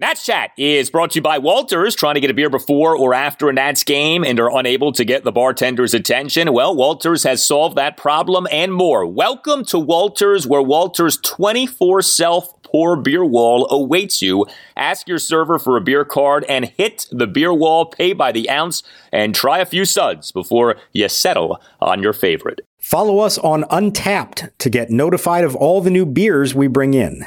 Nats Chat is brought to you by Walters. Trying to get a beer before or after a Nats game and are unable to get the bartender's attention? Well, Walters has solved that problem and more. Welcome to Walters, where Walters' 24 self pour beer wall awaits you. Ask your server for a beer card and hit the beer wall, pay by the ounce, and try a few suds before you settle on your favorite. Follow us on Untappd to get notified of all the new beers we bring in.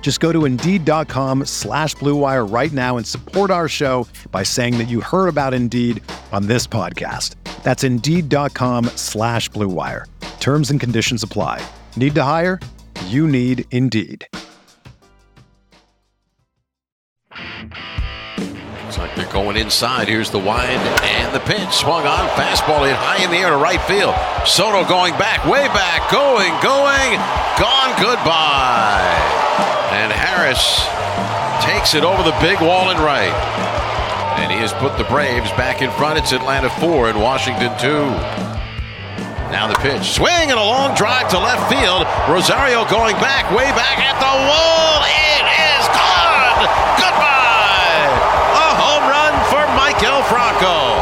Just go to Indeed.com slash BlueWire right now and support our show by saying that you heard about Indeed on this podcast. That's Indeed.com slash BlueWire. Terms and conditions apply. Need to hire? You need Indeed. Looks like they're going inside. Here's the wide and the pitch. Swung on. Fastball hit high in the air to right field. Soto going back, way back, going, going, gone, goodbye. And Harris takes it over the big wall in right. And he has put the Braves back in front. It's Atlanta 4 and Washington 2. Now the pitch. Swing and a long drive to left field. Rosario going back, way back at the wall. It is gone. Goodbye. A home run for Maikel Franco.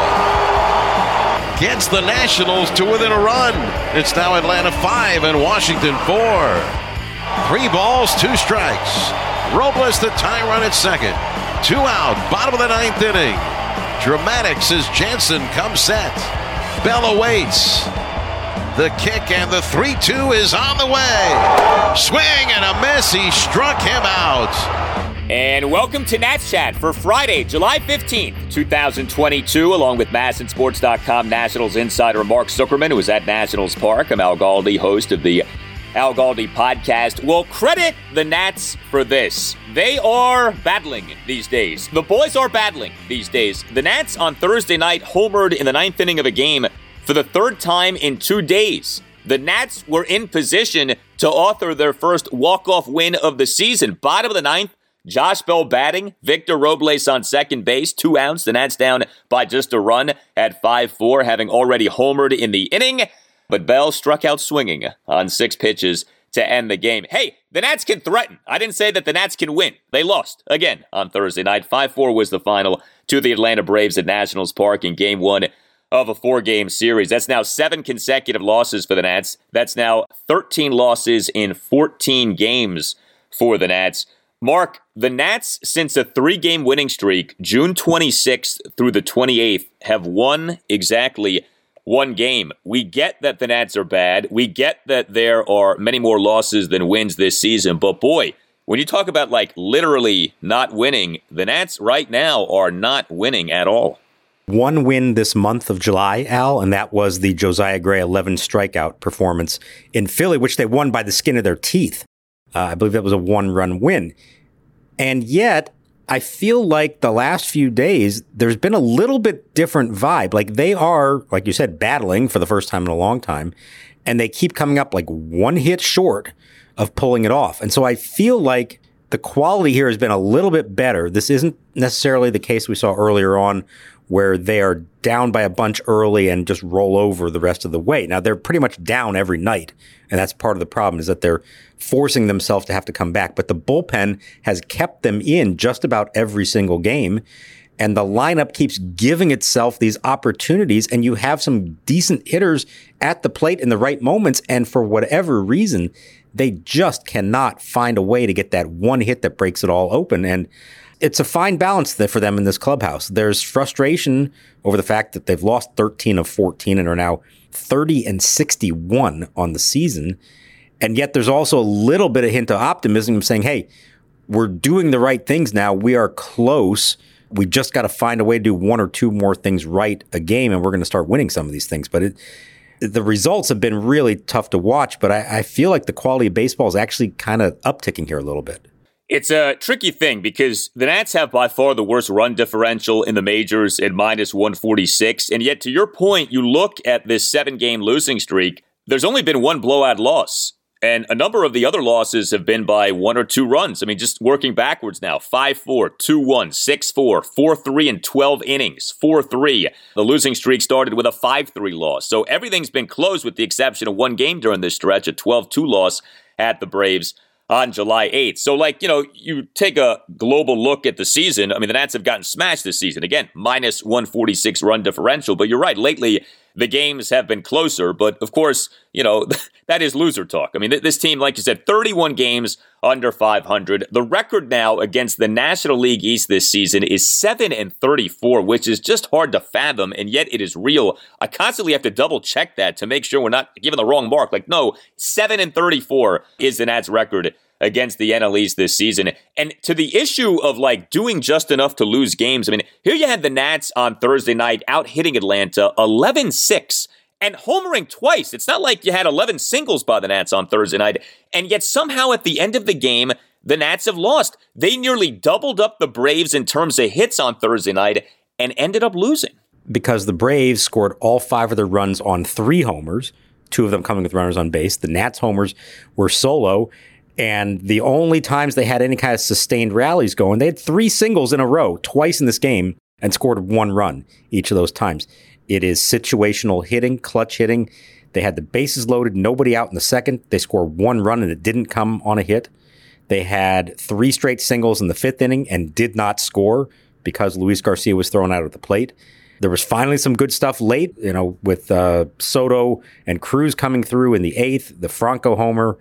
Gets the Nationals to within a run. It's now Atlanta 5 and Washington 4. Three balls, two strikes. Robles the tie run at second. Two out, bottom of the ninth inning. Dramatics as Jansen comes set. Bell awaits. The kick and the 3 2 is on the way. Swing and a miss. He struck him out. And welcome to Nats Chat for Friday, July 15th, 2022, along with MASNsports.com Nationals insider Mark Zuckerman, who is at Nationals Park. I'm Al Galdi, host of the Al Galdi podcast. will credit the Nats for this. They are battling these days. The boys are battling these days. The Nats on Thursday night homered in the ninth inning of a game for the third time in two days. The Nats were in position to author their first walk-off win of the season. Bottom of the ninth, Josh Bell batting, Victor Robles on second base, two outs. The Nats down by just a run at 5-4, having already homered in the inning. But Bell struck out swinging on six pitches to end the game. Hey, the Nats can threaten. I didn't say that the Nats can win. They lost again on Thursday night. 5 4 was the final to the Atlanta Braves at Nationals Park in game one of a four game series. That's now seven consecutive losses for the Nats. That's now 13 losses in 14 games for the Nats. Mark, the Nats, since a three game winning streak, June 26th through the 28th, have won exactly one game. We get that the Nats are bad. We get that there are many more losses than wins this season. But boy, when you talk about like literally not winning, the Nats right now are not winning at all one win this month of July, Al, and that was the Josiah Gray 11 strikeout performance in Philly, which they won by the skin of their teeth. Uh, I believe that was a one run win. And yet, I feel like the last few days, there's been a little bit different vibe. Like they are, like you said, battling for the first time in a long time, and they keep coming up like one hit short of pulling it off. And so I feel like the quality here has been a little bit better. This isn't necessarily the case we saw earlier on where they are down by a bunch early and just roll over the rest of the way. Now they're pretty much down every night. And that's part of the problem is that they're forcing themselves to have to come back. But the bullpen has kept them in just about every single game. And the lineup keeps giving itself these opportunities and you have some decent hitters at the plate in the right moments. And for whatever reason, they just cannot find a way to get that one hit that breaks it all open. And it's a fine balance for them in this clubhouse. There's frustration over the fact that they've lost 13 of 14 and are now 30 and 61 on the season. And yet there's also a little bit of hint of optimism saying, hey, we're doing the right things now. We are close. We just got to find a way to do one or two more things right a game, and we're going to start winning some of these things. But it, the results have been really tough to watch, but I, I feel like the quality of baseball is actually kind of upticking here a little bit. It's a tricky thing because the Nats have by far the worst run differential in the majors at minus 146. And yet, to your point, you look at this seven game losing streak, there's only been one blowout loss. And a number of the other losses have been by one or two runs. I mean, just working backwards now 5 4, 2 1, 6 4, 4 3 in 12 innings, 4 3. The losing streak started with a 5 3 loss. So everything's been closed with the exception of one game during this stretch, a 12 2 loss at the Braves on July 8th. So, like, you know, you take a global look at the season. I mean, the Nats have gotten smashed this season. Again, minus 146 run differential. But you're right, lately, the games have been closer. But of course, you know, that is loser talk. I mean, this team, like you said, 31 games under 500. The record now against the National League East this season is 7 and 34, which is just hard to fathom, and yet it is real. I constantly have to double check that to make sure we're not giving the wrong mark. Like, no, 7 and 34 is the Nats record against the NL East this season. And to the issue of like doing just enough to lose games, I mean, here you had the Nats on Thursday night out hitting Atlanta 11 6 and homering twice. It's not like you had 11 singles by the Nats on Thursday night. And yet somehow at the end of the game, the Nats have lost. They nearly doubled up the Braves in terms of hits on Thursday night and ended up losing. Because the Braves scored all five of their runs on three homers, two of them coming with runners on base. The Nats homers were solo. And the only times they had any kind of sustained rallies going, they had three singles in a row, twice in this game, and scored one run each of those times. It is situational hitting, clutch hitting. They had the bases loaded, nobody out in the second. They scored one run and it didn't come on a hit. They had three straight singles in the fifth inning and did not score because Luis Garcia was thrown out of the plate. There was finally some good stuff late, you know, with uh, Soto and Cruz coming through in the eighth, the Franco homer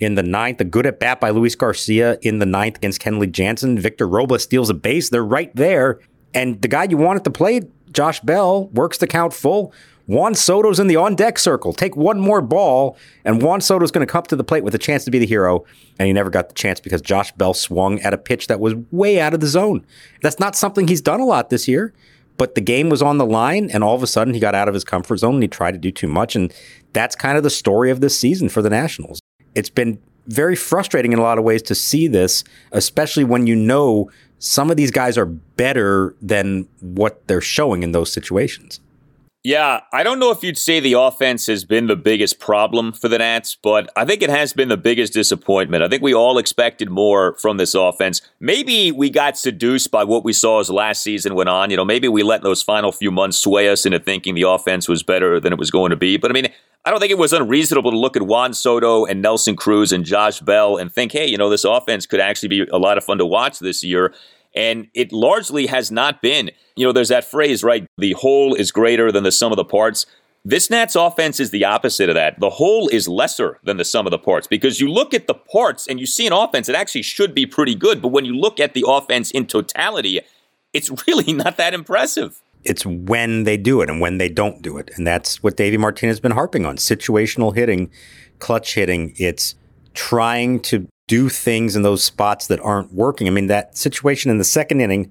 in the ninth, a good at bat by Luis Garcia in the ninth against Kenley Jansen. Victor Robles steals a base. They're right there. And the guy you wanted to play, Josh Bell, works the count full. Juan Soto's in the on deck circle. Take one more ball, and Juan Soto's going to come to the plate with a chance to be the hero. And he never got the chance because Josh Bell swung at a pitch that was way out of the zone. That's not something he's done a lot this year, but the game was on the line, and all of a sudden he got out of his comfort zone and he tried to do too much. And that's kind of the story of this season for the Nationals. It's been very frustrating in a lot of ways to see this, especially when you know some of these guys are better than what they're showing in those situations. Yeah, I don't know if you'd say the offense has been the biggest problem for the Nats, but I think it has been the biggest disappointment. I think we all expected more from this offense. Maybe we got seduced by what we saw as last season went on. You know, maybe we let those final few months sway us into thinking the offense was better than it was going to be. But I mean, I don't think it was unreasonable to look at Juan Soto and Nelson Cruz and Josh Bell and think, hey, you know, this offense could actually be a lot of fun to watch this year. And it largely has not been. You know, there's that phrase, right? The whole is greater than the sum of the parts. This Nats offense is the opposite of that. The whole is lesser than the sum of the parts because you look at the parts and you see an offense that actually should be pretty good. But when you look at the offense in totality, it's really not that impressive. It's when they do it and when they don't do it. And that's what Davey Martinez has been harping on situational hitting, clutch hitting. It's trying to do things in those spots that aren't working. I mean, that situation in the second inning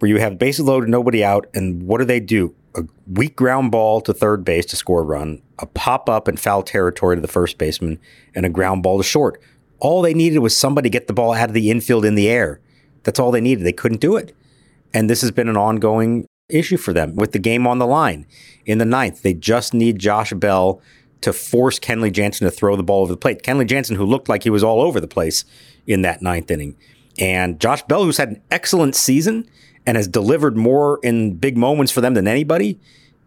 where you have bases loaded, nobody out, and what do they do? A weak ground ball to third base to score a run, a pop up in foul territory to the first baseman, and a ground ball to short. All they needed was somebody get the ball out of the infield in the air. That's all they needed. They couldn't do it. And this has been an ongoing issue for them with the game on the line in the ninth. They just need Josh Bell to force Kenley Jansen to throw the ball over the plate. Kenley Jansen, who looked like he was all over the place in that ninth inning. And Josh Bell, who's had an excellent season and has delivered more in big moments for them than anybody,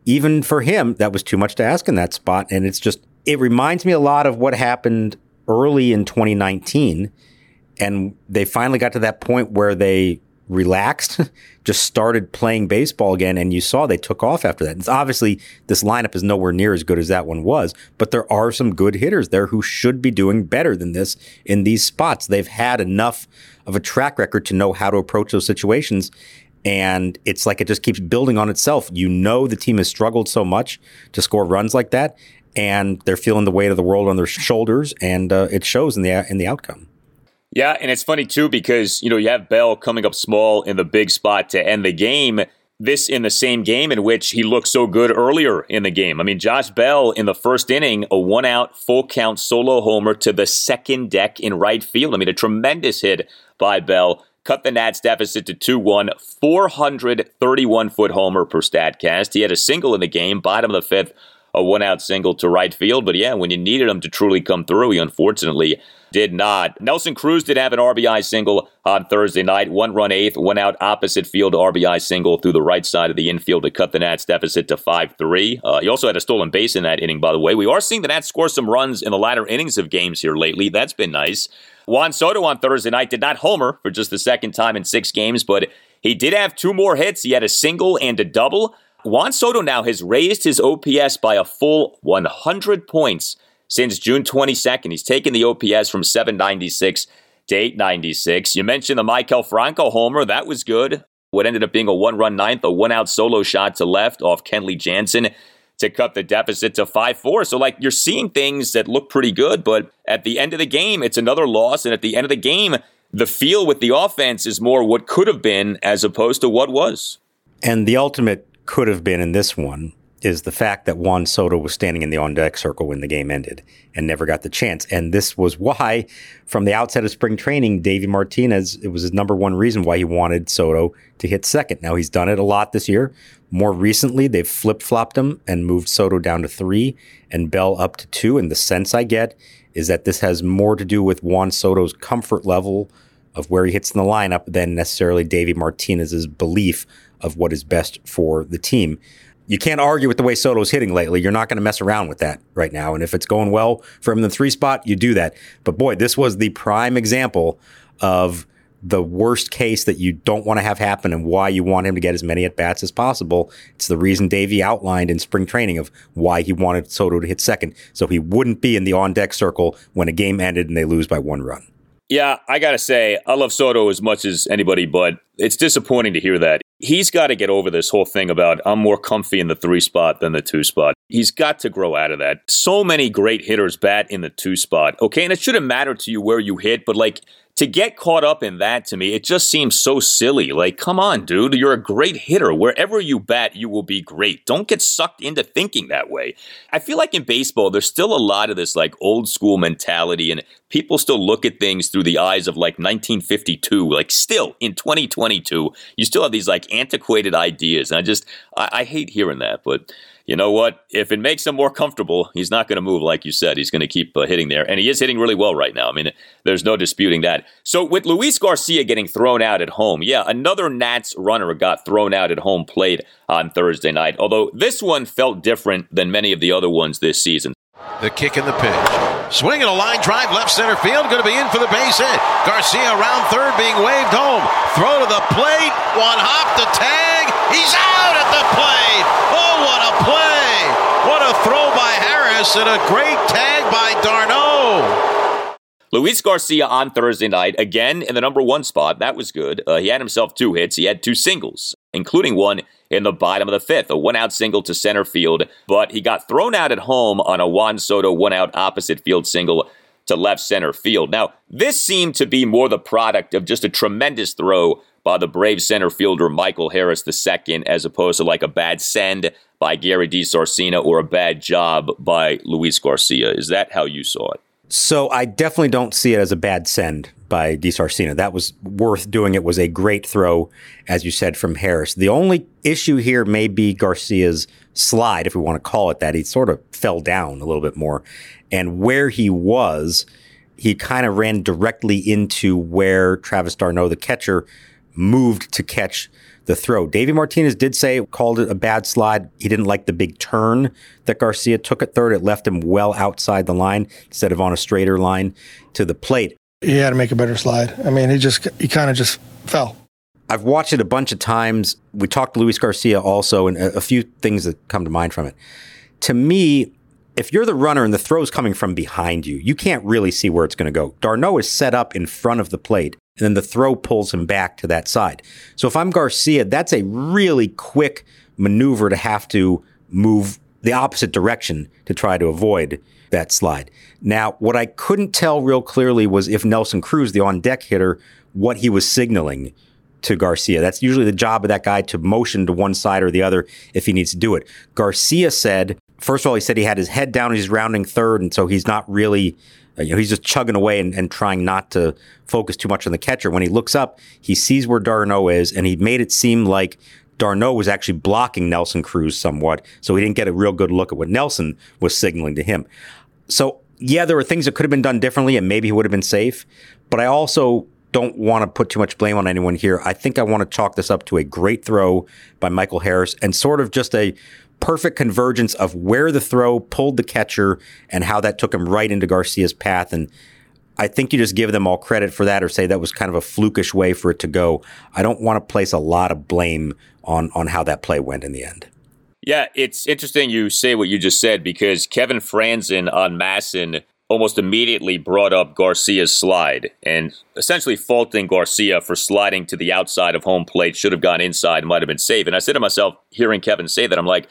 even for him, that was too much to ask in that spot. And it's just, it reminds me a lot of what happened early in 2019. And they finally got to that point where they relaxed, just started playing baseball again, and you saw they took off after that. It's obviously this lineup is nowhere near as good as that one was, but there are some good hitters there who should be doing better than this in these spots. They've had enough of a track record to know how to approach those situations. And it's like it just keeps building on itself. You know the team has struggled so much to score runs like that, and they're feeling the weight of the world on their shoulders, and uh, it shows in the in the outcome. Yeah, and it's funny too because you know you have Bell coming up small in the big spot to end the game. This in the same game in which he looked so good earlier in the game. I mean, Josh Bell in the first inning, a one out, full count solo homer to the second deck in right field. I mean, a tremendous hit by Bell. Cut the Nats deficit to 2 1, 431 foot homer per StatCast. He had a single in the game, bottom of the fifth, a one out single to right field. But yeah, when you needed him to truly come through, he unfortunately did not. Nelson Cruz did have an RBI single on Thursday night. One run eighth, one out opposite field RBI single through the right side of the infield to cut the Nats deficit to 5 3. Uh, he also had a stolen base in that inning, by the way. We are seeing the Nats score some runs in the latter innings of games here lately. That's been nice. Juan Soto on Thursday night did not homer for just the second time in six games, but he did have two more hits. He had a single and a double. Juan Soto now has raised his OPS by a full 100 points since June 22nd. He's taken the OPS from 796 to 896. You mentioned the Maikel Franco homer. That was good. What ended up being a one run ninth, a one out solo shot to left off Kenley Jansen to cut the deficit to 5 4. So, like, you're seeing things that look pretty good, but at the end of the game, it's another loss. And at the end of the game, the feel with the offense is more what could have been as opposed to what was. And the ultimate could have been in this one is the fact that Juan Soto was standing in the on deck circle when the game ended and never got the chance. And this was why, from the outset of spring training, Davey Martinez, it was his number one reason why he wanted Soto to hit second. Now, he's done it a lot this year. More recently, they've flip flopped him and moved Soto down to three and Bell up to two. And the sense I get is that this has more to do with Juan Soto's comfort level of where he hits in the lineup than necessarily Davey Martinez's belief of what is best for the team you can't argue with the way Soto's hitting lately. You're not going to mess around with that right now. And if it's going well for him in the three spot, you do that. But boy, this was the prime example of the worst case that you don't want to have happen and why you want him to get as many at bats as possible. It's the reason Davey outlined in spring training of why he wanted Soto to hit second so he wouldn't be in the on deck circle when a game ended and they lose by one run. Yeah, I got to say, I love Soto as much as anybody, but it's disappointing to hear that. He's got to get over this whole thing about I'm more comfy in the three spot than the two spot. He's got to grow out of that. So many great hitters bat in the two spot. Okay, and it shouldn't matter to you where you hit, but like to get caught up in that to me, it just seems so silly. Like, come on, dude, you're a great hitter. Wherever you bat, you will be great. Don't get sucked into thinking that way. I feel like in baseball, there's still a lot of this like old school mentality, and people still look at things through the eyes of like 1952. Like, still in 2022, you still have these like antiquated ideas. And I just, I, I hate hearing that, but you know what? If it makes him more comfortable, he's not going to move like you said. He's going to keep uh, hitting there. And he is hitting really well right now. I mean, there's no disputing that. So with Luis Garcia getting thrown out at home, yeah, another Nats runner got thrown out at home plate on Thursday night. Although this one felt different than many of the other ones this season. The kick and the pitch. Swinging a line drive left center field. Going to be in for the base hit. Garcia around third being waved home. Throw to the plate. One hop to tag. He's out at the plate. Oh, what a play. What a throw by Harris and a great tag by d'Arnaud. Luis Garcia on Thursday night, again in the number one spot. That was good. Uh, he had himself two hits. He had two singles, including one in the bottom of the fifth, a one out single to center field. But he got thrown out at home on a Juan Soto one out opposite field single to left center field. Now, this seemed to be more the product of just a tremendous throw by the Brave center fielder Michael Harris II, as opposed to like a bad send by Gary DiSarcina or a bad job by Luis Garcia. Is that how you saw it? So I definitely don't see it as a bad send by DiSarcina. That was worth doing. It was a great throw, as you said, from Harris. The only issue here may be Garcia's slide, if we want to call it that. He sort of fell down a little bit more. And where he was, he kind of ran directly into where Travis d'Arnaud, the catcher, moved to catch the throw. Davey Martinez did say called it a bad slide. He didn't like the big turn that Garcia took at third. It left him well outside the line instead of on a straighter line to the plate. He had to make a better slide. I mean, he just he kind of just fell. I've watched it a bunch of times. We talked to Luis Garcia also, and a, a few things that come to mind from it. To me, if you're the runner and the throw's coming from behind you, you can't really see where it's going to go. d'Arnaud is set up in front of the plate, and then the throw pulls him back to that side. So if I'm Garcia, that's a really quick maneuver to have to move the opposite direction to try to avoid that slide. Now, what I couldn't tell real clearly was if Nelson Cruz, the on deck hitter, what he was signaling to Garcia. That's usually the job of that guy to motion to one side or the other if he needs to do it. Garcia said, first of all, he said he had his head down, he's rounding third, and so he's not really. Uh, you know, he's just chugging away and, and trying not to focus too much on the catcher. When he looks up, he sees where d'Arnaud is, and he made it seem like d'Arnaud was actually blocking Nelson Cruz somewhat, so he didn't get a real good look at what Nelson was signaling to him. So, yeah, there were things that could have been done differently, and maybe he would have been safe. But I also don't want to put too much blame on anyone here. I think I want to chalk this up to a great throw by Michael Harris and sort of just a perfect convergence of where the throw pulled the catcher and how that took him right into Garcia's path. And I think you just give them all credit for that or say that was kind of a flukish way for it to go. I don't want to place a lot of blame on on how that play went in the end. Yeah, it's interesting you say what you just said because Kevin Frandsen on MASN almost immediately brought up Garcia's slide and essentially faulting Garcia for sliding to the outside of home plate, should have gone inside, might have been safe. And I said to myself, hearing Kevin say that, I'm like,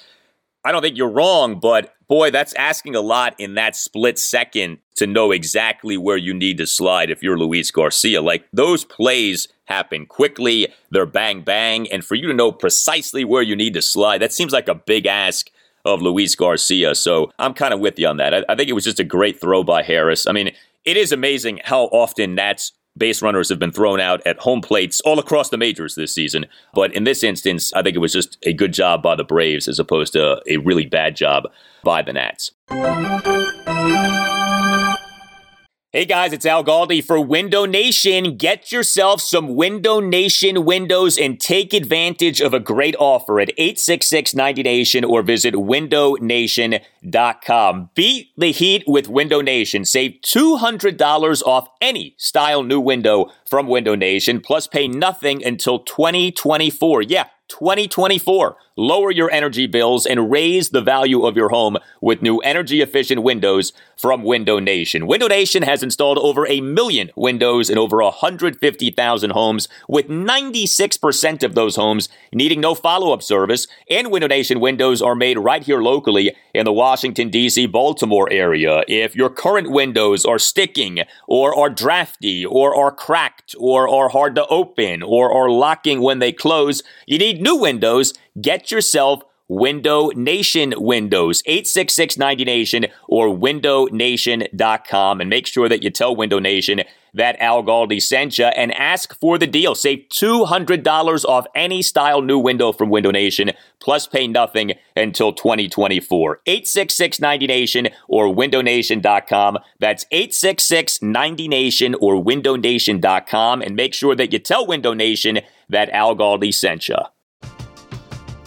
I don't think you're wrong, but boy, that's asking a lot in that split second to know exactly where you need to slide if you're Luis Garcia. Like those plays happen quickly, they're bang bang, and for you to know precisely where you need to slide, that seems like a big ask of Luis Garcia. So I'm kind of with you on that. I, I think it was just a great throw by Harris. I mean, it is amazing how often Nats base runners have been thrown out at home plates all across the majors this season. But in this instance, I think it was just a good job by the Braves as opposed to a really bad job by the Nats. Hey guys, it's Al Galdi for Window Nation. Get yourself some Window Nation windows and take advantage of a great offer at 866 90 Nation or visit windownation.com. Beat the heat with Window Nation. Save $200 off any style new window from Window Nation, plus pay nothing until 2024. Yeah, 2024. Lower your energy bills and raise the value of your home with new energy efficient windows from Window Nation. Window Nation has installed over a million windows in over 150,000 homes, with 96% of those homes needing no follow up service. And Window Nation windows are made right here locally in the Washington, D.C., Baltimore area. If your current windows are sticking, or are drafty, or are cracked, or are hard to open, or are locking when they close, you need new windows. Get yourself Window Nation windows, 866 90 Nation or windownation.com. And make sure that you tell Window Nation that Al Galdi sent you and ask for the deal. Save $200 off any style new window from Window Nation, plus pay nothing until 2024. 866 90 Nation or windownation.com. That's 866 90 Nation or windownation.com. And make sure that you tell Window Nation that Al Galdi sent you.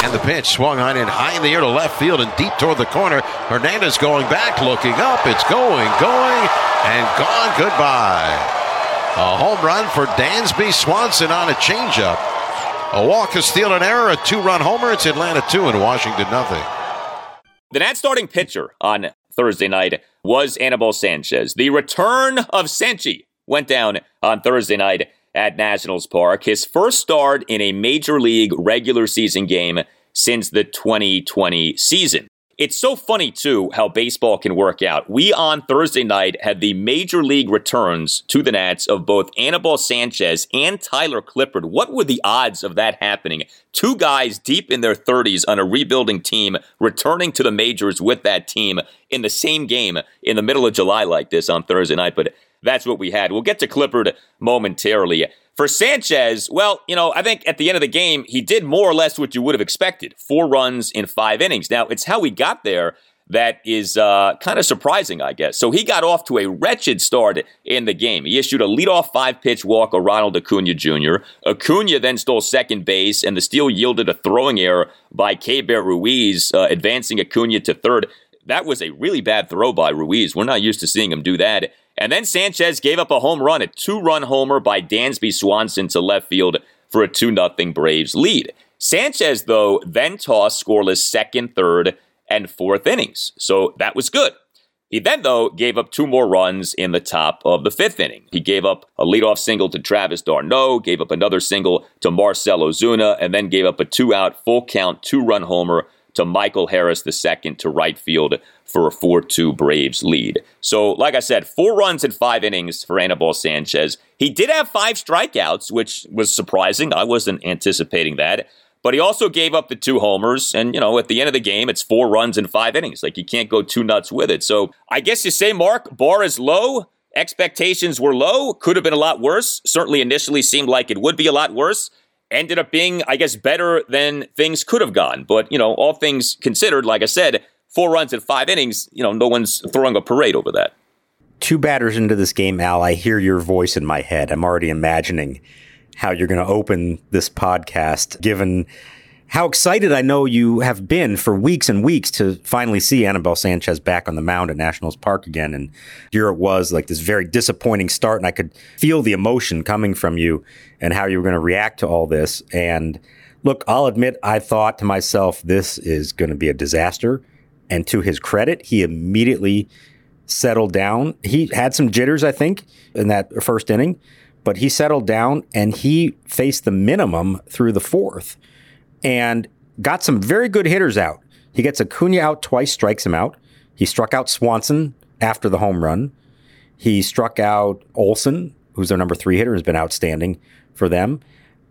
And the pitch swung on in high in the air to left field and deep toward the corner. Hernandez going back, looking up. It's going, going, and gone. Goodbye. A home run for Dansby Swanson on a changeup. A walk, a steal, an error, a two-run homer. It's Atlanta two and Washington nothing. The Nats starting pitcher on Thursday night was Anibal Sanchez. The return of Senchi went down on Thursday night at Nationals Park. His first start in a major league regular season game since the 2020 season. It's so funny, too, how baseball can work out. We on Thursday night had the major league returns to the Nats of both Anibal Sanchez and Tyler Clippard. What were the odds of that happening? Two guys deep in their 30s on a rebuilding team returning to the majors with that team in the same game in the middle of July like this on Thursday night. But that's what we had. We'll get to Clippard momentarily. For Sanchez, well, you know, I think at the end of the game, he did more or less what you would have expected four runs in five innings. Now, it's how he got there that is uh, kind of surprising, I guess. So he got off to a wretched start in the game. He issued a leadoff five pitch walk of Ronald Acuna Jr. Acuna then stole second base, and the steal yielded a throwing error by Keibert Ruiz, uh, advancing Acuna to third. That was a really bad throw by Ruiz. We're not used to seeing him do that. And then Sanchez gave up a home run, a two run homer by Dansby Swanson to left field for a 2 0 Braves lead. Sanchez, though, then tossed scoreless second, third, and fourth innings. So that was good. He then, though, gave up two more runs in the top of the fifth inning. He gave up a leadoff single to Travis d'Arnaud, gave up another single to Marcell Ozuna, and then gave up a two out, full count, two run homer to Michael Harris II to right field for a 4 2 Braves lead. So, like I said, four runs in five innings for Anibal Sanchez. He did have five strikeouts, which was surprising. I wasn't anticipating that. But he also gave up the two homers. And, you know, at the end of the game, it's four runs in five innings. Like, you can't go too nuts with it. So, I guess you say, Mark, bar is low. Expectations were low. Could have been a lot worse. Certainly initially seemed like it would be a lot worse ended up being, I guess, better than things could have gone. But, you know, all things considered, like I said, four runs in five innings, you know, no one's throwing a parade over that. Two batters into this game, Al, I hear your voice in my head. I'm already imagining how you're going to open this podcast, given how excited I know you have been for weeks and weeks to finally see Anibal Sanchez back on the mound at Nationals Park again. And here it was, like this very disappointing start. And I could feel the emotion coming from you and how you were going to react to all this. And look, I'll admit, I thought to myself, this is going to be a disaster. And to his credit, he immediately settled down. He had some jitters, I think, in that first inning, but he settled down and he faced the minimum through the fourth and got some very good hitters out. He gets Acuna out twice, strikes him out. He struck out Swanson after the home run. He struck out Olson, who's their number three hitter, has been outstanding for them.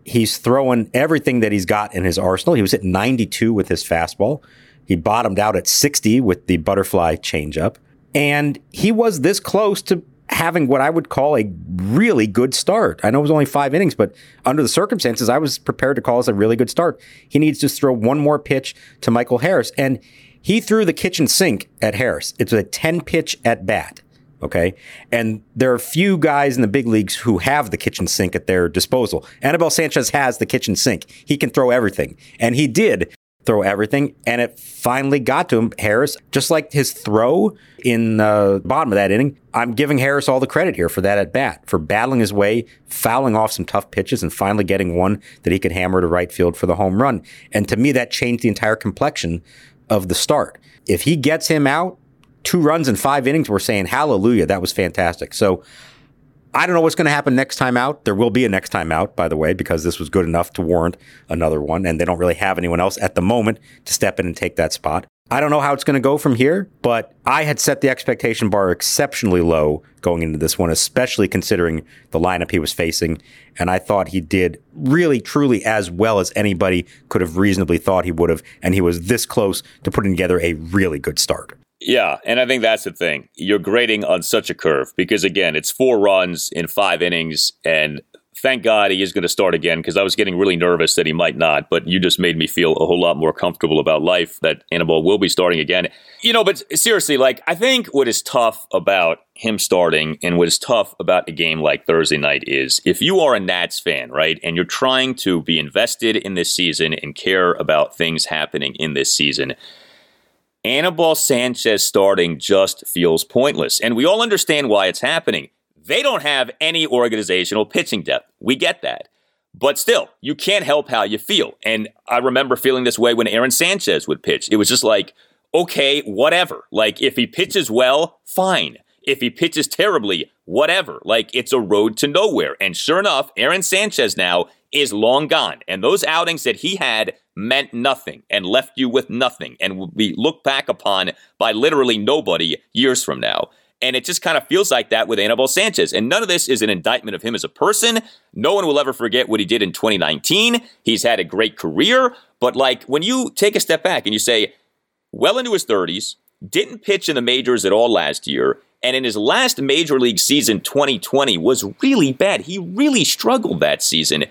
He's throwing everything that he's got in his arsenal. He was at 92 with his fastball. He bottomed out at 60 with the butterfly changeup. And he was this close to having what I would call a really good start. I know it was only five innings, but under the circumstances, I was prepared to call this a really good start. He needs to throw one more pitch to Michael Harris. And he threw the kitchen sink at Harris. It's a 10 pitch at bat. Okay. And there are few guys in the big leagues who have the kitchen sink at their disposal. Anibal Sanchez has the kitchen sink. He can throw everything. And he did throw everything. And it finally got to him. Harris, just like his throw in the bottom of that inning, I'm giving Harris all the credit here for that at bat, for battling his way, fouling off some tough pitches, and finally getting one that he could hammer to right field for the home run. And to me, that changed the entire complexion of the start. If he gets him out, two runs in five innings, we're saying hallelujah. That was fantastic. So I don't know what's going to happen next time out. There will be a next time out, by the way, because this was good enough to warrant another one, and they don't really have anyone else at the moment to step in and take that spot. I don't know how it's going to go from here, but I had set the expectation bar exceptionally low going into this one, especially considering the lineup he was facing. And I thought he did really, truly as well as anybody could have reasonably thought he would have. And he was this close to putting together a really good start. Yeah, and I think that's the thing. You're grading on such a curve because again, it's four runs in five innings, and thank God he is going to start again because I was getting really nervous that he might not. But you just made me feel a whole lot more comfortable about life that Anibal will be starting again. You know, but seriously, like I think what is tough about him starting and what is tough about a game like Thursday night is if you are a Nats fan, right, and you're trying to be invested in this season and care about things happening in this season Anibal Sanchez starting just feels pointless. And we all understand why it's happening. They don't have any organizational pitching depth. We get that. But still, you can't help how you feel. And I remember feeling this way when Aaron Sanchez would pitch. It was just like, okay, whatever. Like, if he pitches well, fine. If he pitches terribly, whatever. Like, it's a road to nowhere. And sure enough, Aaron Sanchez now is long gone. And those outings that he had meant nothing and left you with nothing and will be looked back upon by literally nobody years from now. And it just kind of feels like that with Anibal Sanchez. And none of this is an indictment of him as a person. No one will ever forget what he did in 2019. He's had a great career. But like when you take a step back and you say, well into his 30s, didn't pitch in the majors at all last year, and in his last major league season, 2020, was really bad. He really struggled that season.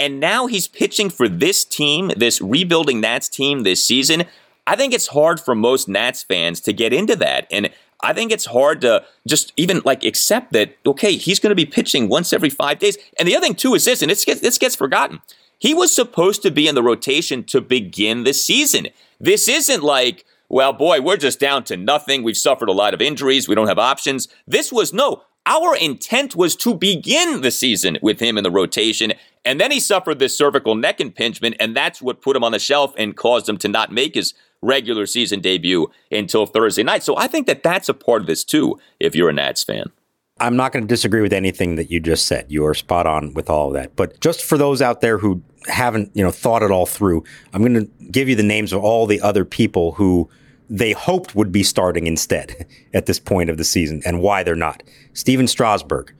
And now he's pitching for this team, this rebuilding Nats team this season. I think it's hard for most Nats fans to get into that. And I think it's hard to just even like accept that, okay, he's going to be pitching once every five days. And the other thing, too, is this, and this gets, this gets forgotten. He was supposed to be in the rotation to begin the season. This isn't like, well, boy, we're just down to nothing. We've suffered a lot of injuries. We don't have options. This was no, our intent was to begin the season with him in the rotation. And then he suffered this cervical neck impingement, and that's what put him on the shelf and caused him to not make his regular season debut until Thursday night. So I think that that's a part of this too, if you're a Nats fan. I'm not going to disagree with anything that you just said. You are spot on with all of that. But just for those out there who haven't, you know, thought it all through, I'm going to give you the names of all the other people who they hoped would be starting instead at this point of the season and why they're not. Stephen Strasburg,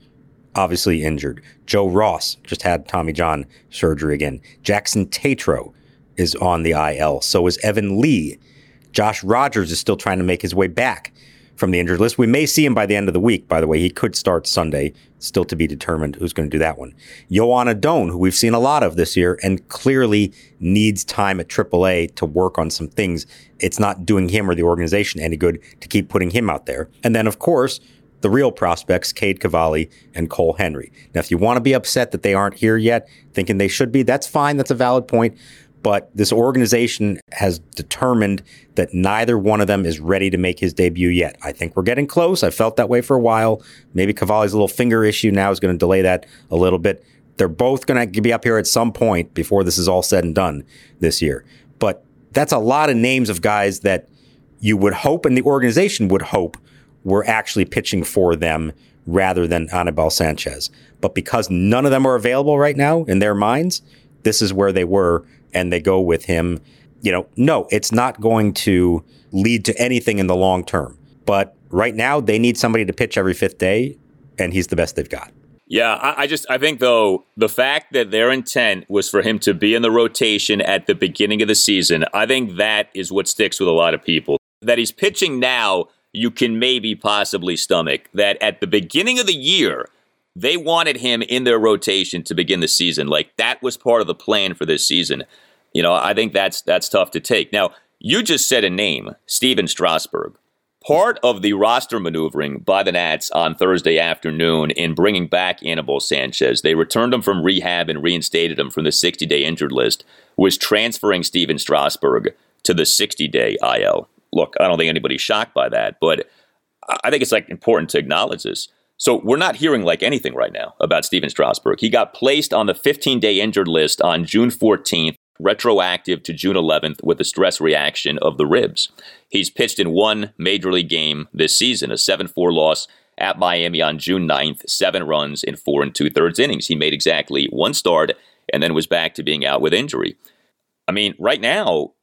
obviously injured. Joe Ross just had Tommy John surgery again. Jackson Tetreault is on the IL. So is Evan Lee. Josh Rogers is still trying to make his way back from the injured list. We may see him by the end of the week, by the way. He could start Sunday, still to be determined who's going to do that one. Joan Adon, who we've seen a lot of this year and clearly needs time at AAA to work on some things. It's not doing him or the organization any good to keep putting him out there. And then, of course, the real prospects, Cade Cavalli and Cole Henry. Now, if you want to be upset that they aren't here yet, thinking they should be, that's fine. That's a valid point. But this organization has determined that neither one of them is ready to make his debut yet. I think we're getting close. I felt that way for a while. Maybe Cavalli's little finger issue now is going to delay that a little bit. They're both going to be up here at some point before this is all said and done this year. But that's a lot of names of guys that you would hope and the organization would hope were actually pitching for them rather than Anibal Sanchez. But because none of them are available right now in their minds, this is where they were, and they go with him. You know, no, it's not going to lead to anything in the long term. But right now, they need somebody to pitch every fifth day, and he's the best they've got. Yeah, I, I, just I think though the fact that their intent was for him to be in the rotation at the beginning of the season, I think that is what sticks with a lot of people. That he's pitching now you can maybe possibly stomach that at the beginning of the year, they wanted him in their rotation to begin the season. Like that was part of the plan for this season. You know, I think that's that's tough to take. Now, you just said a name, Stephen Strasburg. Part of the roster maneuvering by the Nats on Thursday afternoon in bringing back Anibal Sanchez, they returned him from rehab and reinstated him from the 60 day injured list, was transferring Stephen Strasburg to the 60 day IL look, I don't think anybody's shocked by that, but I think it's like important to acknowledge this. So we're not hearing like anything right now about Stephen Strasburg. He got placed on the 15-day injured list on June 14th, retroactive to June 11th with a stress reaction of the ribs. He's pitched in one major league game this season, a 7-4 loss at Miami on June 9th, seven runs in four and two thirds innings. He made exactly one start and then was back to being out with injury. I mean, right now,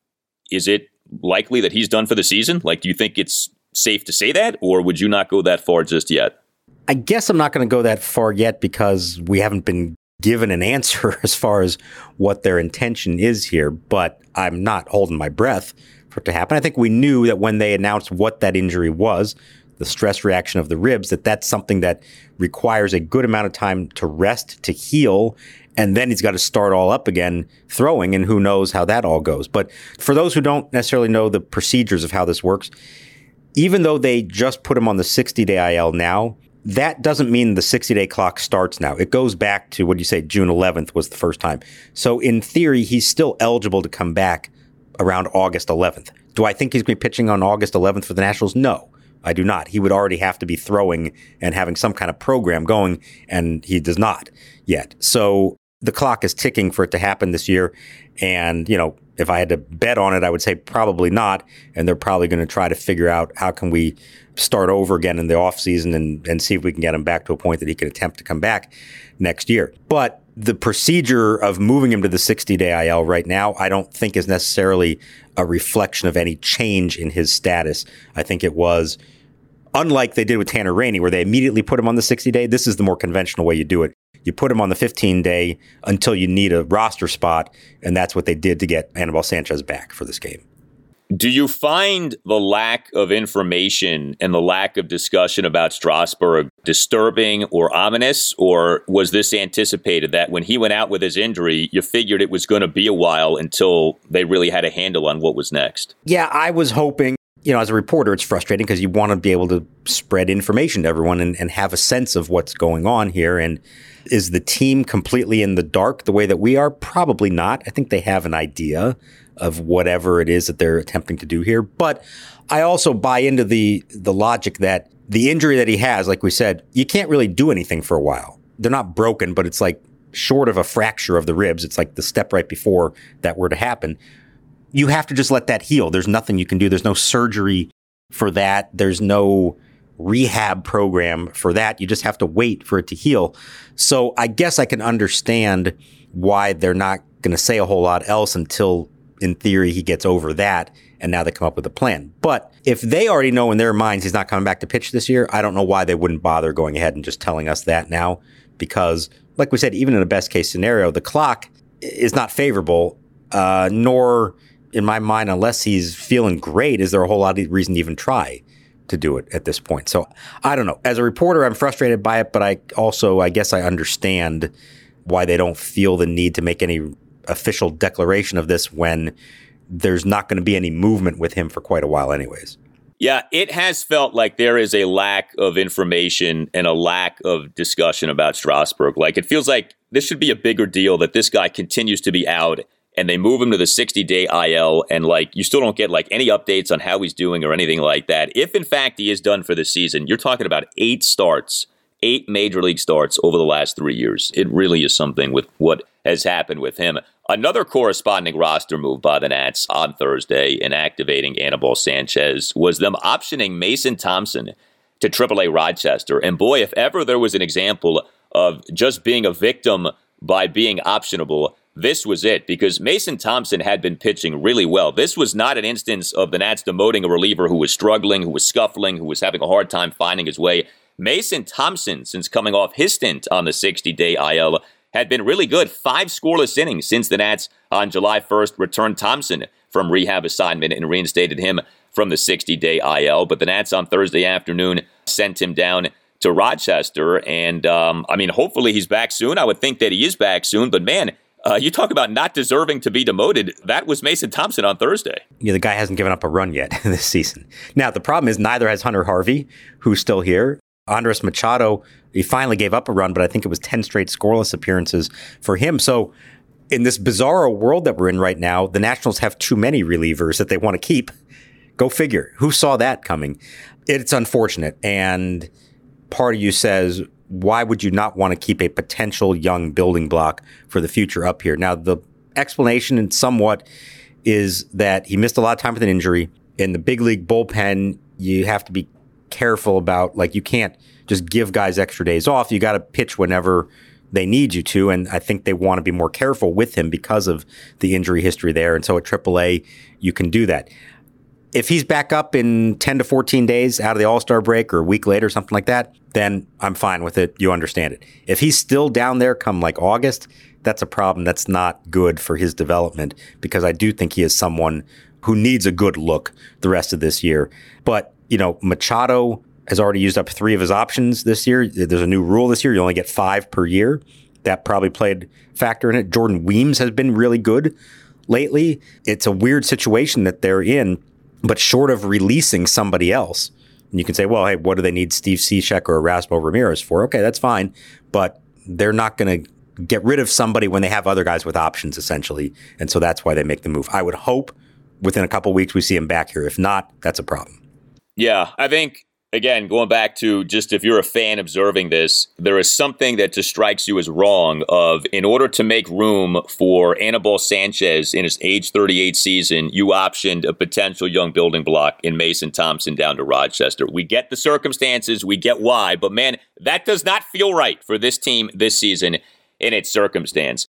is it likely that he's done for the season? Like, do you think it's safe to say that, or would you not go that far just yet? I guess I'm not going to go that far yet because we haven't been given an answer as far as what their intention is here, but I'm not holding my breath for it to happen. I think we knew that when they announced what that injury was, the stress reaction of the ribs, that that's something that requires a good amount of time to rest, to heal, and then he's got to start all up again throwing, and who knows how that all goes. But for those who don't necessarily know the procedures of how this works, even though they just put him on the 60 day IL now, that doesn't mean the 60 day clock starts now. It goes back to what do you say, June 11th was the first time. So in theory, he's still eligible to come back around August 11th. Do I think he's going to be pitching on August 11th for the Nationals? No. I do not. He would already have to be throwing and having some kind of program going, and he does not yet. So the clock is ticking for it to happen this year. And, you know, if I had to bet on it, I would say probably not. And they're probably going to try to figure out how can we start over again in the offseason and, and see if we can get him back to a point that he can attempt to come back next year. But the procedure of moving him to the 60 day IL right now, I don't think is necessarily a reflection of any change in his status. I think it was unlike they did with Tanner Rainey, where they immediately put him on the 60 day. This is the more conventional way you do it. You put him on the 15 day until you need a roster spot, and that's what they did to get Anibal Sanchez back for this game. Do you find the lack of information and the lack of discussion about Strasburg disturbing or ominous, or was this anticipated that when he went out with his injury, you figured it was going to be a while until they really had a handle on what was next? Yeah, I was hoping. You know, as a reporter, it's frustrating because you want to be able to spread information to everyone and, and have a sense of what's going on here. And is the team completely in the dark the way that we are? Probably not. I think they have an idea of whatever it is that they're attempting to do here. But I also buy into the the logic that the injury that he has, like we said, you can't really do anything for a while. They're not broken, but it's like short of a fracture of the ribs. It's like the step right before that were to happen. You have to just let that heal. There's nothing you can do. There's no surgery for that. There's no rehab program for that. You just have to wait for it to heal. So I guess I can understand why they're not going to say a whole lot else until in theory, he gets over that. And now they come up with a plan. But if they already know in their minds he's not coming back to pitch this year, I don't know why they wouldn't bother going ahead and just telling us that now. Because, like we said, even in a best case scenario, the clock is not favorable, uh, nor in my mind, unless he's feeling great, is there a whole lot of reason to even try to do it at this point. So I don't know. As a reporter, I'm frustrated by it, but I also, I guess I understand why they don't feel the need to make any official declaration of this when there's not going to be any movement with him for quite a while, anyways. Yeah, it has felt like there is a lack of information and a lack of discussion about Strasburg. Like it feels like this should be a bigger deal that this guy continues to be out and they move him to the 60 day IL and like you still don't get like any updates on how he's doing or anything like that. If in fact he is done for the season, you're talking about eight starts, eight major league starts over the last three years. It really is something with what has happened with him. Another corresponding roster move by the Nats on Thursday in activating Anibal Sanchez was them optioning Mason Thompson to AAA Rochester. And boy, if ever there was an example of just being a victim by being optionable, this was it because Mason Thompson had been pitching really well. This was not an instance of the Nats demoting a reliever who was struggling, who was scuffling, who was having a hard time finding his way. Mason Thompson, since coming off his stint on the 60 day IL, had been really good. Five scoreless innings since the Nats on July 1st returned Thompson from rehab assignment and reinstated him from the 60 day IL. But the Nats on Thursday afternoon sent him down to Rochester. And um, I mean, hopefully he's back soon. I would think that he is back soon. But man, uh, you talk about not deserving to be demoted. That was Mason Thompson on Thursday. Yeah, the guy hasn't given up a run yet this season. Now, the problem is neither has Hunter Harvey, who's still here. Andres Machado, he finally gave up a run, but I think it was 10 straight scoreless appearances for him. So, in this bizarre world that we're in right now, the Nationals have too many relievers that they want to keep. Go figure. Who saw that coming? It's unfortunate. And part of you says, why would you not want to keep a potential young building block for the future up here? Now, the explanation, and somewhat, is that he missed a lot of time with an injury. In the big league bullpen, you have to be careful about like you can't just give guys extra days off. You got to pitch whenever they need you to, and I think they want to be more careful with him because of the injury history there. And so at AAA, you can do that. If he's back up in 10 to 14 days out of the All Star break or a week later, or something like that, then I'm fine with it. You understand it. If he's still down there come like August, that's a problem. That's not good for his development because I do think he is someone who needs a good look the rest of this year. But you know, Machado has already used up three of his options this year. There's a new rule this year. You only get five per year. That probably played factor in it. Jordan Weems has been really good lately. It's a weird situation that they're in, but short of releasing somebody else, and you can say, well, hey, what do they need Steve Cishek or Erasmo Ramirez for? Okay, that's fine. But they're not going to get rid of somebody when they have other guys with options, essentially. And so that's why they make the move. I would hope within a couple weeks we see him back here. If not, that's a problem. Yeah, I think again, going back to just if you're a fan observing this, there is something that just strikes you as wrong. Of in order to make room for Anibal Sanchez in his age 38 season, you optioned a potential young building block in Mason Thompson down to Rochester. We get the circumstances, we get why, but man, that does not feel right for this team this season in its circumstance.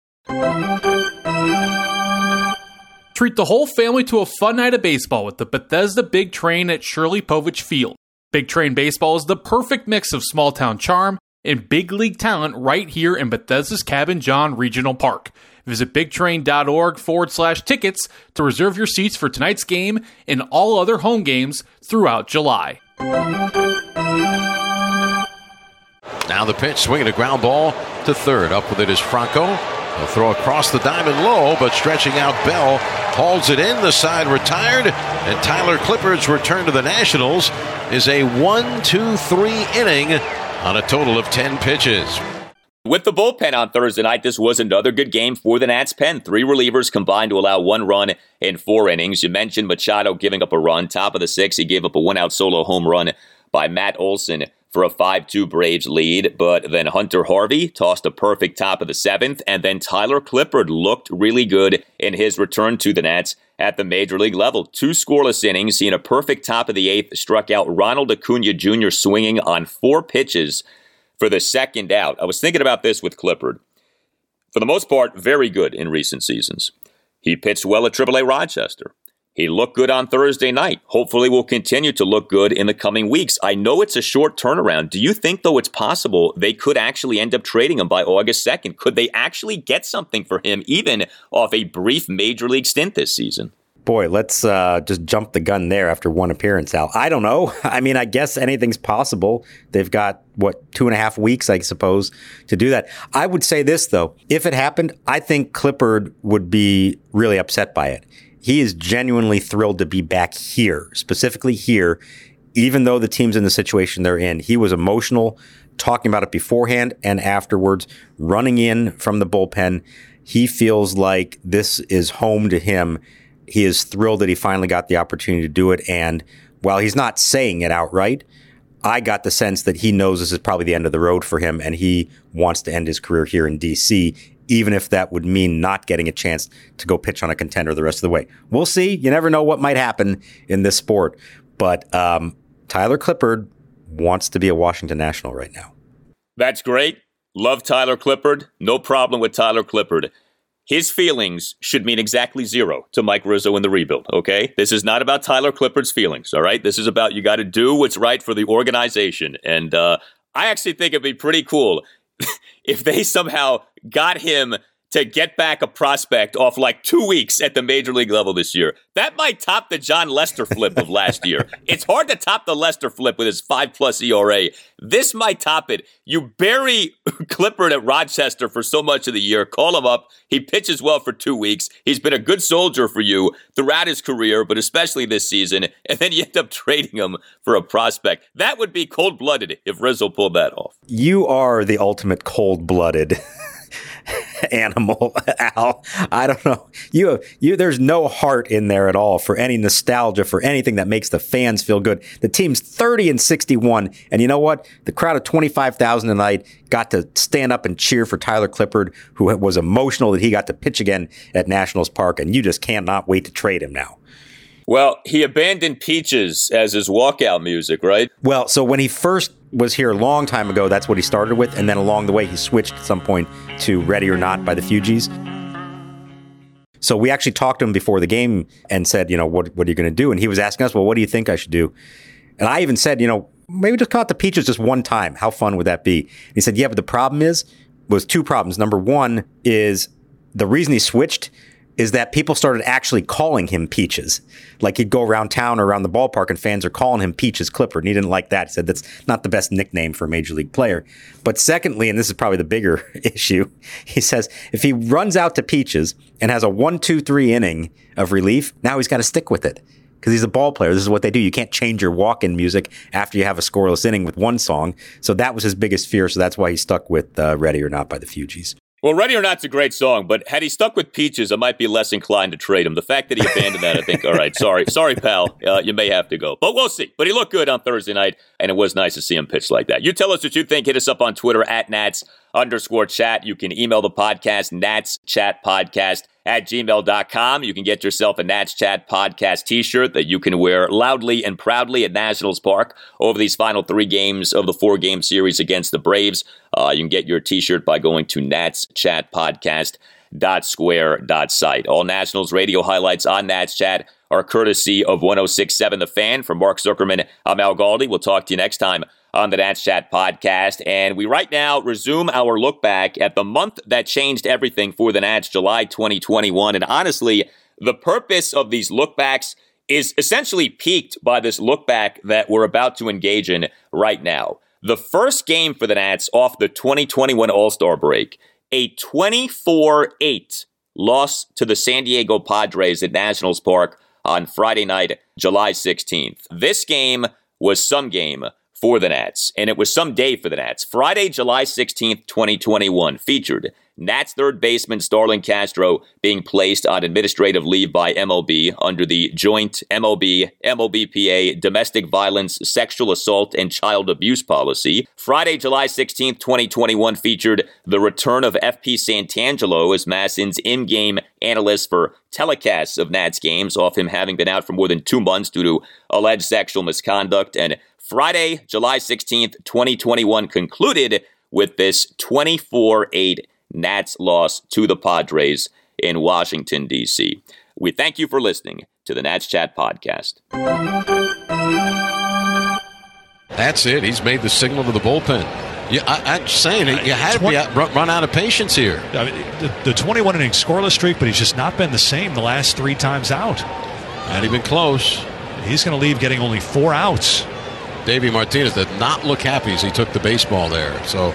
Treat the whole family to a fun night of baseball with the Bethesda Big Train at Shirley Povich Field. Big Train Baseball is the perfect mix of small town charm and big league talent right here in Bethesda's Cabin John Regional Park. Visit bigtrain.org forward slash tickets to reserve your seats for tonight's game and all other home games throughout July. Now the pitch, swinging a ground ball to third. Up with it is Franco. He'll throw across the diamond low, but stretching out Bell hauls it in. The side retired, and Tyler Clippard's return to the Nationals is a one, two, three inning on a total of 10 pitches. With the bullpen on Thursday night, this was another good game for the Nats pen. Three relievers combined to allow one run in four innings. You mentioned Machado giving up a run. Top of the six, he gave up a one out solo home run by Matt Olson for a 5 2 Braves lead. But then Hunter Harvey tossed a perfect top of the seventh. And then Tyler Clippard looked really good in his return to the Nats at the major league level. Two scoreless innings, seeing a perfect top of the eighth, struck out Ronald Acuna Jr. swinging on four pitches for the second out. I was thinking about this with Clippard. For the most part, very good in recent seasons. He pitched well at AAA Rochester. He looked good on Thursday night. Hopefully, will continue to look good in the coming weeks. I know it's a short turnaround. Do you think, though, it's possible they could actually end up trading him by August 2nd? Could they actually get something for him, even off a brief major league stint this season? Boy, let's uh, just jump the gun there after one appearance, Al. I don't know. I mean, I guess anything's possible. They've got, what, two and a half weeks, I suppose, to do that. I would say this, though. If it happened, I think Clippard would be really upset by it. He is genuinely thrilled to be back here, specifically here, even though the team's in the situation they're in. He was emotional, talking about it beforehand and afterwards, running in from the bullpen. He feels like this is home to him he is thrilled that he finally got the opportunity to do it. And while he's not saying it outright, I got the sense that he knows this is probably the end of the road for him and he wants to end his career here in DC, even if that would mean not getting a chance to go pitch on a contender the rest of the way. We'll see. You never know what might happen in this sport. But um, Tyler Clippard wants to be a Washington National right now. That's great. Love Tyler Clippard. No problem with Tyler Clippard his feelings should mean exactly zero to Mike Rizzo in the rebuild, okay? This is not about Tyler Clippard's feelings, all right? This is about you got to do what's right for the organization. And uh, I actually think it'd be pretty cool if they somehow got him to get back a prospect off like two weeks at the major league level this year. That might top the Jon Lester flip of last year. It's hard to top the Lester flip with his five plus ERA. This might top it. You bury Clippard at Rochester for so much of the year. Call him up. He pitches well for two weeks. He's been a good soldier for you throughout his career, but especially this season. And then you end up trading him for a prospect. That would be cold blooded if Rizzo pulled that off. You are the ultimate cold blooded. animal, Al. I don't know. You, have you, there's no heart in there at all for any nostalgia, for anything that makes the fans feel good. The team's 30 and 61. And you know what? The crowd of 25,000 tonight got to stand up and cheer for Tyler Clippard, who was emotional that he got to pitch again at Nationals Park. And you just cannot wait to trade him now. Well, he abandoned Peaches as his walkout music, right? Well, so when he first was here a long time ago, that's what he started with. And then along the way, he switched at some point to Ready or Not by the Fugees. So we actually talked to him before the game and said, you know, what, what are you going to do? And he was asking us, well, what do you think I should do? And I even said, you know, maybe just cut the Peaches just one time. How fun would that be? And he said, yeah, but the problem is, was two problems. Number one is the reason he switched is that people started actually calling him Peaches. Like he'd go around town or around the ballpark and fans are calling him Peaches Clipper. And he didn't like that. He said that's not the best nickname for a major league player. But secondly, and this is probably the bigger issue, he says if he runs out to Peaches and has a one, two, three inning of relief, now he's got to stick with it. Because he's a ball player. This is what they do. You can't change your walk in music after you have a scoreless inning with one song. So that was his biggest fear. So that's why he stuck with uh, Ready or Not by the Fugees. Well, Ready or Not's a great song, but had he stuck with Peaches, I might be less inclined to trade him. The fact that he abandoned that, I think, all right, sorry, sorry, pal, uh, you may have to go. But we'll see. But he looked good on Thursday night, and it was nice to see him pitch like that. You tell us what you think. Hit us up on Twitter at Nats underscore chat. You can email the podcast, Nats Chat Podcast at gmail.com. You can get yourself a Nats Chat podcast t shirt that you can wear loudly and proudly at Nationals Park over these final three games of the four game series against the Braves. Uh, you can get your t shirt by going to Nats Chat Podcast. Dot square dot site. All Nationals radio highlights on Nats Chat are courtesy of 1067 The Fan. From Mark Zuckerman, I'm Al Galdi. We'll talk to you next time on the Nats Chat podcast. And we right now resume our look back at the month that changed everything for the Nats, July 2021. And honestly, the purpose of these lookbacks is essentially peaked by this look back that we're about to engage in right now. The first game for the Nats off the 2021 All Star break, a 24 8 loss to the San Diego Padres at Nationals Park on Friday night, July 16th. This game was some game for the Nats, and it was some day for the Nats. Friday, July 16th, 2021, featured Nats third baseman Starlin Castro being placed on administrative leave by MLB under the joint MLB MLBPA domestic violence, sexual assault, and child abuse policy. Friday, July 16, 2021 featured the return of FP Santangelo as MASN's in-game analyst for telecasts of Nats games, off him having been out for more than two months due to alleged sexual misconduct. And Friday, July 16th, 2021 concluded with this 24 8 Nats loss to the Padres in Washington, D.C. We thank you for listening to the Nats Chat podcast. That's it. He's made the signal to the bullpen. Yeah, I, am saying it. You had to be run out of patience here. I mean, the, the 21 inning scoreless streak, but he's just not been the same the last three times out. Not even close. He's going to leave getting only four outs. Davey Martinez did not look happy as he took the baseball there. So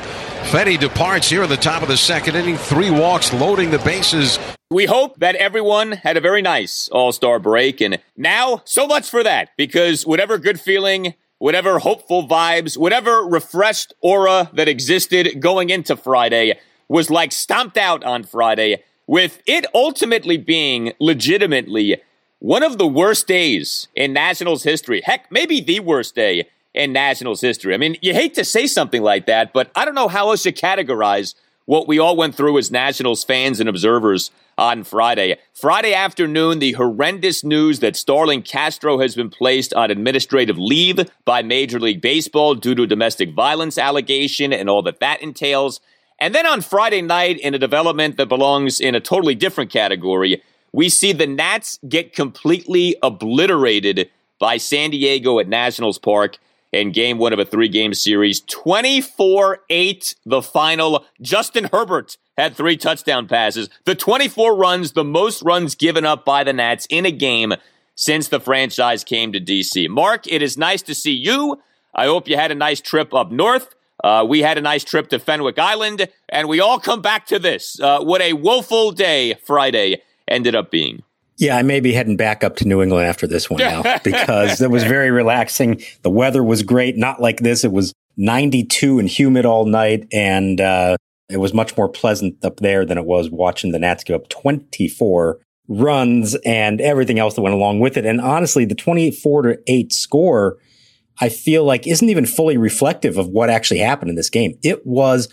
Fedde departs here at the top of the second inning. Three walks, loading the bases. We hope that everyone had a very nice All Star break. And now, so much for that, because whatever good feeling, whatever hopeful vibes, whatever refreshed aura that existed going into Friday was like stomped out on Friday, with it ultimately being legitimately one of the worst days in Nationals history. Heck, maybe the worst day in Nationals history. I mean, you hate to say something like that, but I don't know how else to categorize what we all went through as Nationals fans and observers on Friday. Friday afternoon, the horrendous news that Starlin Castro has been placed on administrative leave by Major League Baseball due to a domestic violence allegation and all that that entails. And then on Friday night, in a development that belongs in a totally different category, we see the Nats get completely obliterated by San Diego at Nationals Park in game one of a three game series. 24 8, the final. Justin Herbert had three touchdown passes. The 24 runs, the most runs given up by the Nats in a game since the franchise came to DC. Mark, it is nice to see you. I hope you had a nice trip up north. Uh, we had a nice trip to Fenwick Island, and we all come back to this. Uh, what a woeful day Friday ended up being. Yeah, I may be heading back up to New England after this one now because it was very relaxing. The weather was great, not like this. It was 92 and humid all night, and uh, it was much more pleasant up there than it was watching the Nats give up 24 runs and everything else that went along with it. And honestly, the 24 to 8 score, I feel like isn't even fully reflective of what actually happened in this game. It was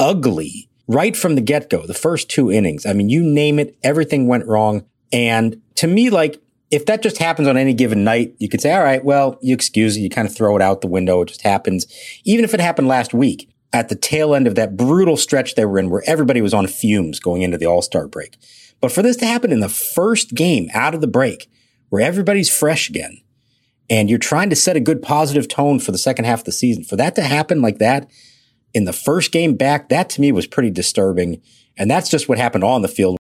ugly right from the get go, the first two innings. I mean, you name it, everything went wrong. And to me, like, if that just happens on any given night, you could say, all right, well, you excuse it. You kind of throw it out the window. It just happens. Even if it happened last week at the tail end of that brutal stretch they were in where everybody was on fumes going into the all-star break. But for this to happen in the first game out of the break where everybody's fresh again and you're trying to set a good positive tone for the second half of the season, for that to happen like that in the first game back, that to me was pretty disturbing. And that's just what happened on the field.